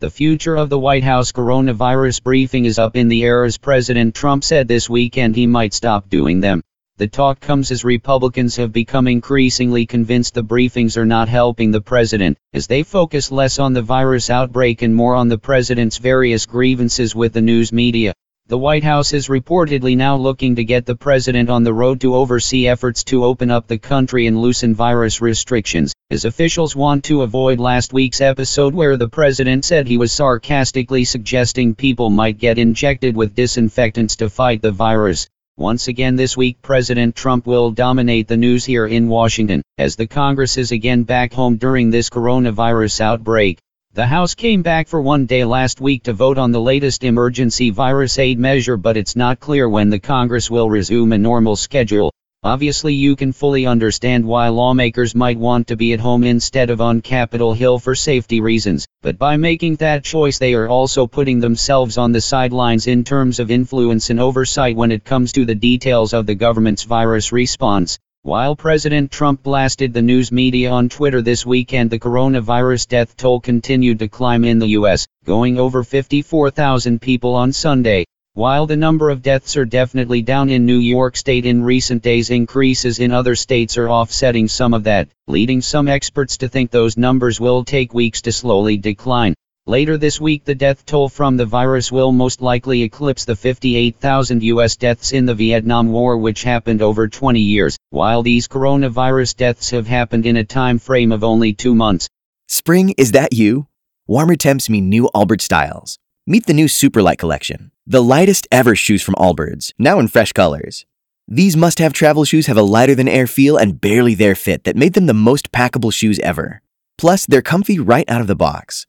The future of the White House coronavirus briefing is up in the air as President Trump said this weekend he might stop doing them. The talk comes as Republicans have become increasingly convinced the briefings are not helping the president, as they focus less on the virus outbreak and more on the president's various grievances with the news media. The White House is reportedly now looking to get the president on the road to oversee efforts to open up the country and loosen virus restrictions, as officials want to avoid last week's episode where the president said he was sarcastically suggesting people might get injected with disinfectants to fight the virus. Once again this week President Trump will dominate the news here in Washington, as the Congress is again back home during this coronavirus outbreak. The House came back for one day last week to vote on the latest emergency virus aid measure but it's not clear when the Congress will resume a normal schedule. Obviously you can fully understand why lawmakers might want to be at home instead of on Capitol Hill for safety reasons, but by making that choice they are also putting themselves on the sidelines in terms of influence and oversight when it comes to the details of the government's virus response. While President Trump blasted the news media on Twitter this weekend, the coronavirus death toll continued to climb in the U.S., going over 54,000 people on Sunday. While the number of deaths are definitely down in New York State in recent days, increases in other states are offsetting some of that, leading some experts to think those numbers will take weeks to slowly decline. Later this week the death toll from the virus will most likely eclipse the 58,000 U.S. deaths in the Vietnam War which happened over 20 years, while these coronavirus deaths have happened in a time frame of only two months. Spring, is that you? Warmer temps mean new Allbirds styles. Meet the new Superlight Collection, the lightest ever shoes from Allbirds, now in fresh colors. These must-have travel shoes have a lighter-than-air feel and barely there fit that made them the most packable shoes ever. Plus, they're comfy right out of the box.